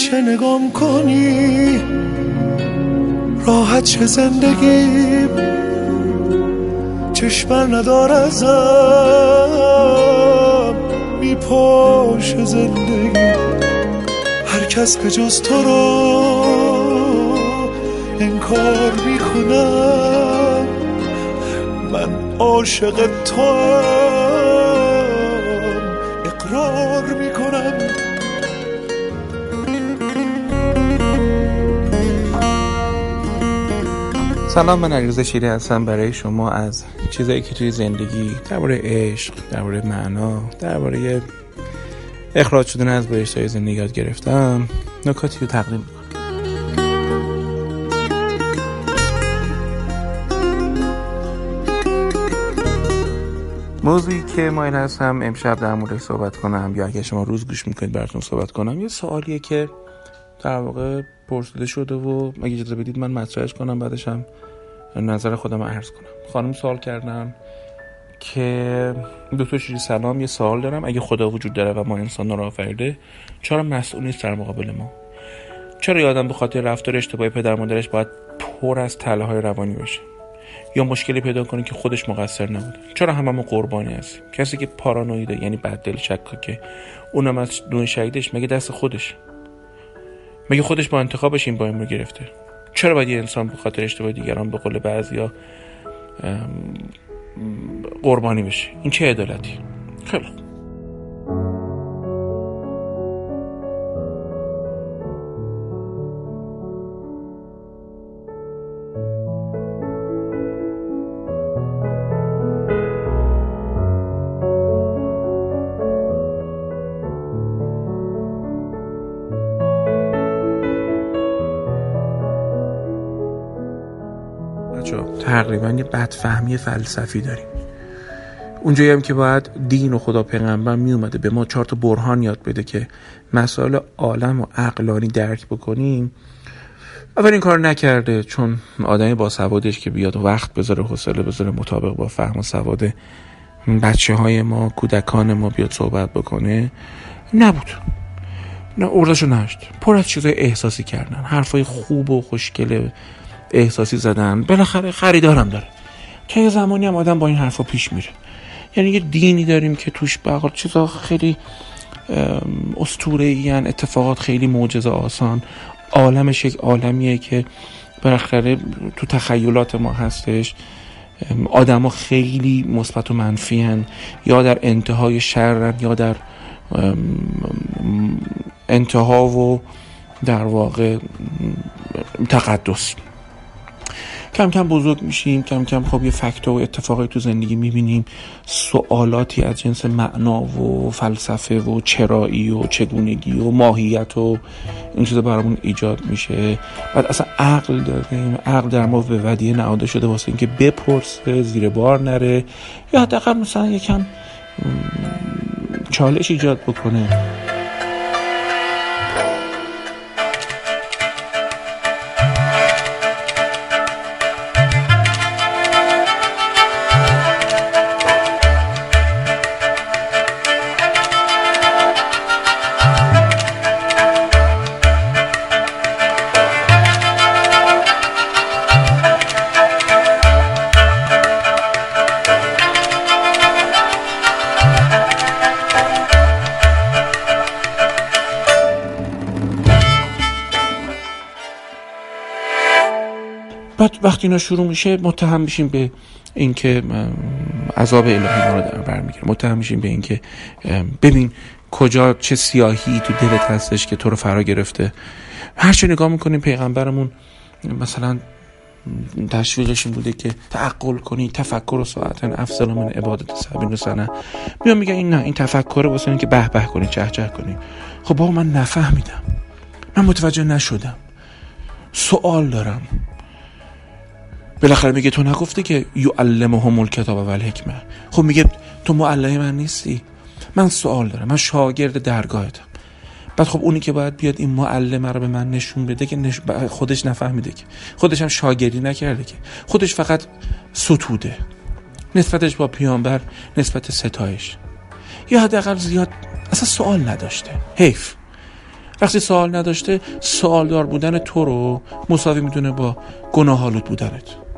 همیشه نگام کنی راحت چه زندگی. چشمر ندار ازم میپاش زندگی. هر کس به جز تو رو انکار می‌کنم من عاشق تو. سلام من علیرضا شیری هستم برای شما از چیزایی که توی زندگی درباره عشق درباره معنا درباره اخراج شدن از بهشت های زندگی یاد گرفتم. نکاتی رو تقدیم می‌کنم. موضوعی که مایل هستم امشب در مورد صحبت کنم یا اگه شما روز گوش می‌کنید براتون صحبت کنم یه سوالیه که در واقع پرسیده شده و اگه اجازه بدید من مطرحش کنم بعدش هم نظر خودم عرض کنم. خانم سوال کردن که دکتر شیری سلام یه سوال دارم. اگه خدا وجود داره و ما انسان رو آفریده چرا مسئول نیست در مقابل ما؟ چرا یادم به خاطر رفتار اشتباهی پدر مادرش باید پر از تله های روانی باشه؟ یا مشکلی پیدا کنه که خودش مقصر نبوده؟ چرا هممون قربانی هستیم؟ کسی که پارانویده یعنی بددل که اونم از دون شهیدش مگه دست خودش مگه خودش با انتخابش این بایم رو گرفته؟ چرا باید یه انسان به خاطر اشتباه دیگران به قول بعضیا قربانی بشه؟ این چه عدالتی؟ خیلی تقریبا یه بدفهمی فلسفی داریم. اونجایی هم که باید دین و خدا پیغمبر می اومده به ما چهار تا برهان یاد بده که مسائل عالم و عقلانی درک بکنیم. اول این کار نکرده چون آدمی با سوادش که بیاد وقت بذاره حوصله بذاره مطابق با فهم و سواد بچه های ما کودکان ما بیاد صحبت بکنه نبود. نه ارداشو نشت. پر از چیزای احساسی کردن. حرفای خوب و خوشگله. احساسی زدن. بالاخره خریدارم داره. تا یه زمانی هم آدم با این حرفا پیش میره. یعنی یه دینی داریم که توش بقال چیزا خیلی استوره ای اتفاقات خیلی معجزه آسان. عالمش یک عالمیه که بالاخره تو تخیلات ما هستش. آدما خیلی مثبت و منفی هن. یا در انتهای شرن یا در انتها و در واقع تقدس. کم کم بزرگ میشیم کم کم خب یه فکت و اتفاقی تو زندگی می‌بینیم. سوالاتی از جنس معنا و فلسفه و چرایی و چگونگی و ماهیت و این چیزا برامون ایجاد میشه. بعد اصلا عقل داریم. عقل در ما به ودیه نهاده شده واسه اینکه بپرسه زیر بار نره یا حداقل مثلا یکم چالش ایجاد بکنه. وقتی اینا شروع میشه متهم میشیم به اینکه عذاب الهی ما رو در بر می‌گیره. متهم میشیم به اینکه ببین کجا چه سیاهی تو دلت هستش که تو رو فرا گرفته. هر چه نگاه می‌کنیم پیغمبرمون مثلا تشویقش این بوده که تعقل کنی تفکر و ساعتن افضل من عبادت سبین سنه. میان میگن این نه این تفکر واسه که به به کنی چه چه کنی. خب بابا من نفهمیدم. من متوجه نشدم. سوال دارم. بالاخره میگه تو نگفته که یعلمهم الکتاب و الحکمه خب میگه تو معلم من نیستی. من سوال دارم من شاگرد درگاهتم. بعد خب اونی که باید بیاد این معلمه رو به من نشون بده که خودش نفهمیده که. خودش هم شاگردی نکرده که. خودش فقط ستوده. نسبتش با پیانبر نسبت ستایش. یا حداقل زیاد اصلا سوال نداشته. حیف. وقتی سوال نداشته سوالدار بودن تو رو مساوی می‌دونه با گناه بودنت.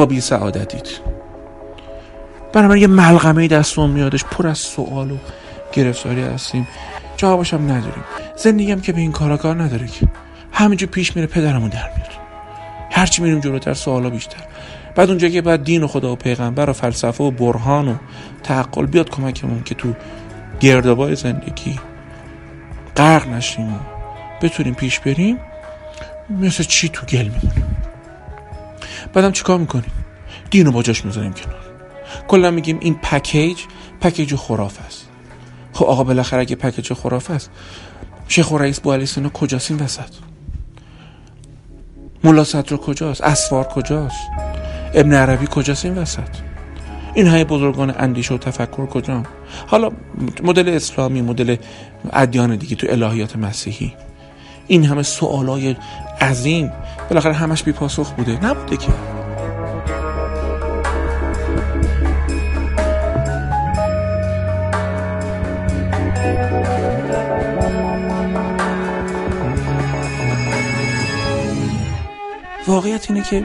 با بی سعادتیت بنابراین یه ملغمه دستون میادش پر از سوال و گرفتاری هستیم. جوابش هم نداریم. زندگی هم که به این کارا کار نداره که. همینجور پیش میره پدرمون در میاد. هرچی میریم جلوتر سوالا بیشتر. بعد اونجا که بعد دین و خدا و پیغمبر و فلسفه و برهان و تعقل بیاد کمکمون که تو گردابای زندگی غرق نشیم و بتونیم پیش بریم. مثل چی تو گل میمونیم بعدم چیکار می‌کنیم؟ دین رو با جاش می‌ذاریم کنار. کلا میگیم این پکیج پکیج خراف است. خب آقا بالاخره اگه پکیج خراف است شیخ و رئیس سینا کجاست این وسط؟ ملا صدر کجاست؟ اسوار کجاست؟ ابن عربی کجاست این وسط؟ این های بزرگان اندیشه و تفکر کجا؟ حالا مدل اسلامی مدل ادیان دیگه تو الهیات مسیحی. این همه سوالای عظیم بالاخره همش بی پاسخ بوده. نبوده که. واقعیت اینه که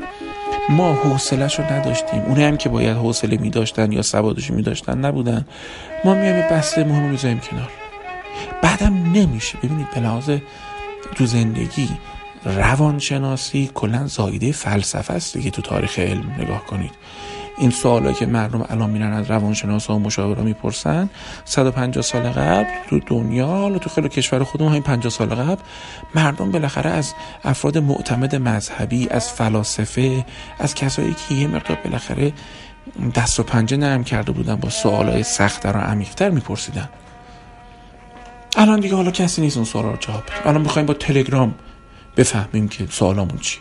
ما حوصلهش رو نداشتیم. اونه هم که باید حوصله می داشتن یا سوادش می داشتن نبودن. ما میایم بسته مهم می‌ذاریم کنار. بعدم نمیشه. ببینید به لحاظ تو زندگی روانشناسی کلا زایده فلسفه است دیگه تو تاریخ علم نگاه کنید. این سوالایی که مردم الان میرن از روانشناسا و مشاورا می‌پرسن 150 سال قبل تو دنیا حالا تو خیلی کشور خودمون همین 50 سال قبل مردم بالاخره از افراد معتمد مذهبی از فلاسفه از کسایی که یه مقدار بالاخره دست و پنجه نرم کرده بودن با سوالای سختتر و عمیقتر میپرسیدن. الان دیگه حالا کسی نیست اون سوالا رو جواب الان می‌خوایم با تلگرام بفهمیم که سوالامون چی.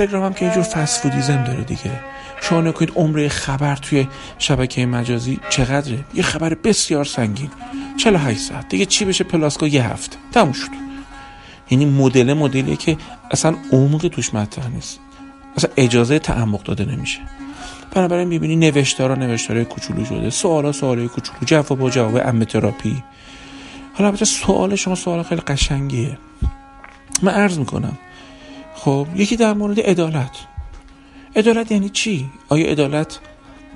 تلگرام هم که اینجور فسفودیزم داره دیگه. شما نکنید عمره خبر توی شبکه مجازی چقدره؟ یه خبر بسیار سنگین. 48 ساعت. دیگه چی بشه؟ پلاسکو یه هفته. تموم شد. یعنی مدل مدلیه که اصلا عمقی توش مطرح نیست. اصلا اجازه تعمق داده نمیشه. بنابراین می‌بینی نوشتارا نوشتارای کوچولو شده. سوالا سوالای کوچولو. جواب جواب ام تراپی. حالا البته سوال شما سوال خیلی قشنگیه. من عرض می‌کنم. خب یکی در مورد عدالت. عدالت یعنی چی؟ آیا عدالت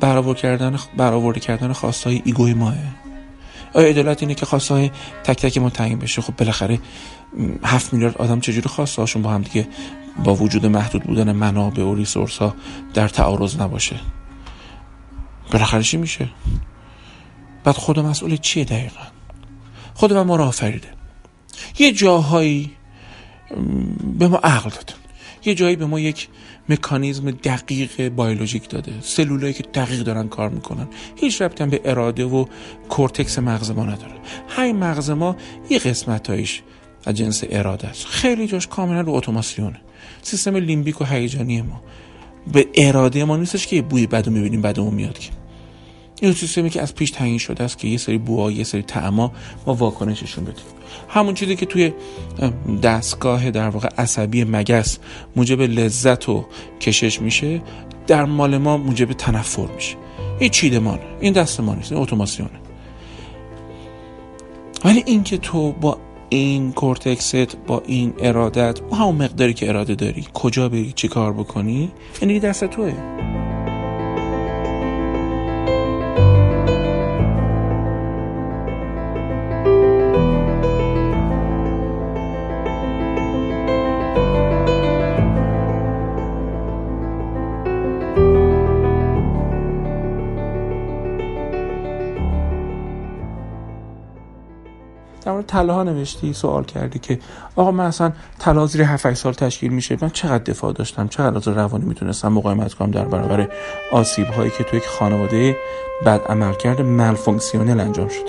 برآورد کردن برآورده کردن خواستای ایگوی ماه؟ آیا عدالت اینه که خواستای تک تک ما تعیین بشه؟ خب بالاخره هفت میلیارد آدم چجوری خواستهاشون با هم دیگه با وجود محدود بودن منابع و ریسورس ها در تعارض نباشه؟ بالاخره چی میشه؟ بعد خود مسئول چیه دقیقا؟ خود و ما را آفریده. یه جاهایی به ما عقل داده یه جایی به ما یک مکانیزم دقیق بیولوژیک داده. سلولایی که دقیق دارن کار می‌کنن. هیچ ربطی به اراده و کورتکس مغز ما نداره. همین مغز ما یه قسمتایش از جنس اراده است. خیلی جاش کاملا رو اتوماسیونه. سیستم لیمبیک و هیجانی ما. به اراده ما نیستش که یه بوی بدو می‌بینیم بدمون میاد که. این سیستمی که از پیش تعیین شده است که یه سری بوها یه سری تعما ما واکنششون بدیم. همون چیزی که توی دستگاه در واقع عصبی مگس موجب لذت و کشش میشه در مال ما موجب تنفر میشه. این چیدمانه این دست ما نیست این اتوماسیونه. ولی اینکه تو با این کورتکست با این ارادت با همون مقداری که اراده داری کجا بری چی کار بکنی یعنی دست توه. طلاها نوشتی سوال کردی که آقا من اصلا طلا زیر 7 سال تشکیل میشه من چقدر دفاع داشتم؟ چقدر از روانی می‌تونستم مقاومت کنم در برابر آسیب هایی که توی یک خانواده بد عمل کرده مل فونکسیونل انجام شد.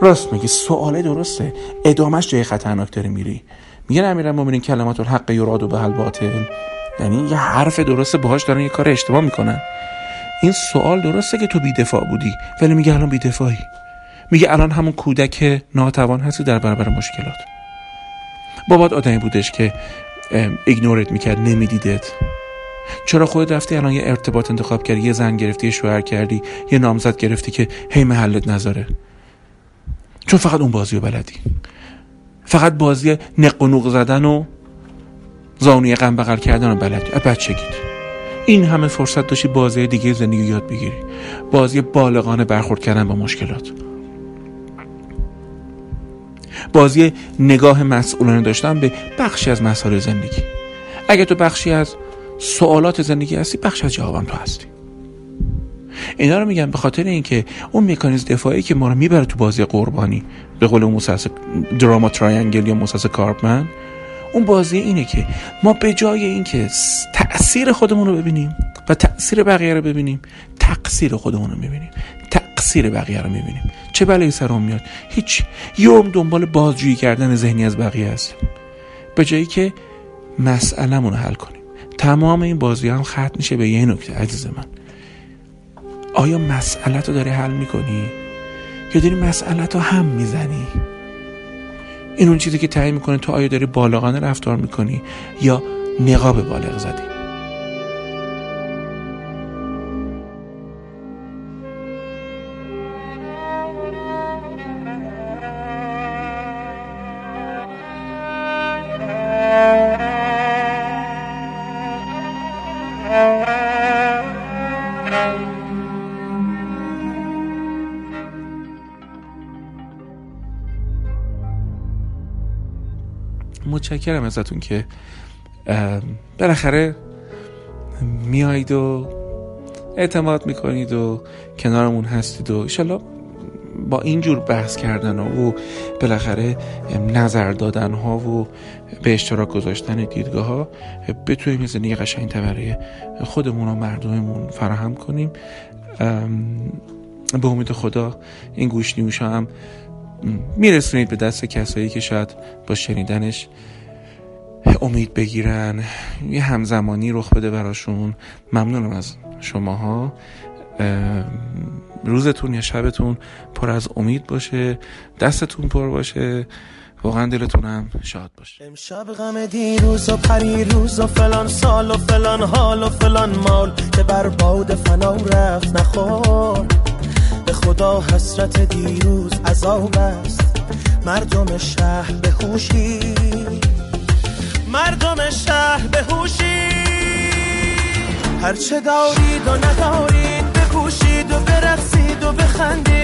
راست میگی سواله درسته. ادامش جای خطرناک داره میری. میگن امیرالمومنین کلمات الحق یراد و به باطل. یعنی یه حرف درسته باهاش دارن یه کار اشتباه می‌کنن. این سوال درسته که تو بیدفاع بودی ولی میگه الان بیدفاعی. میگه الان همون کودک ناتوان هستی در برابر مشکلات. بابات آدمی بودش که ایگنورت می‌کرد نمیدیدت. چرا خودت رفتی الان یه ارتباط انتخاب کردی یه زن گرفتی یه شوهر کردی یه نامزد گرفتی که هی محلت نذاره؟ چون فقط اون بازی رو بلدی. فقط بازی نق و نوق زدن و زانوی غم بغل کردن رو بلدی. بچگیت. این همه فرصت داشتی بازی دیگه زندگی یاد بگیری. بازی بالغانه برخورد کردن با مشکلات. بازی نگاه مسئولانه داشتن به بخشی از مسائل زندگی. اگه تو بخشی از سوالات زندگی هستی بخشی از جوابم تو هستی. اینا رو میگم به خاطر اینکه اون مکانیزم دفاعی که ما رو می‌بره تو بازی قربانی به قول موسس drama triangle یا موسس کارپمن اون بازی اینه که ما به جای اینکه تاثیر خودمون رو ببینیم و تاثیر بقیه رو ببینیم تقصیر خودمون رو می‌بینیم. تقصیر بقیه رو می‌بینیم. چه بلایی سرم میاد؟ هیچ. یوم دنبال بازجویی کردن ذهنی از بقیه هستیم به جایی که مسئلهمون رو حل کنیم. تمام این بازی هم ختم میشه به یه نکته عزیز من. آیا مسئله رو داری حل می‌کنی؟ یا داری مسئله رو هم می‌زنی؟ این اون چیزی که تعیین می‌کنه تو آیا داری بالغانه رفتار می‌کنی یا نقاب بالغ زدی؟ متشکرم ازتون که بالاخره میایید و اعتماد می‌کنید و کنارمون هستید و ایشالله با اینجور بحث کردن و بالاخره نظر دادن ها و به اشتراک گذاشتن دیدگاه ها بتونیم زندگی قشنگ برای خودمون و مردممون فراهم کنیم. به امید خدا این گوش نیوش هم میرسونید به دست کسایی که شاید با شنیدنش امید بگیرن. یه همزمانی رخ بده براشون. ممنونم از شماها. روزتون یا شبتون پر از امید باشه. دستتون پر باشه. واقعا دلتونم شاد باشه. امشب غم دیروز و پریروز و فلان سال و فلان حال و فلان مال که بر باد فنا رفت نخور به خدا حسرت دیروز عذاب است. مردم شهر به خوشی مردم شهر به هوشی. هرچه دارید و ندارید بکوشید و برقصید و بخندید.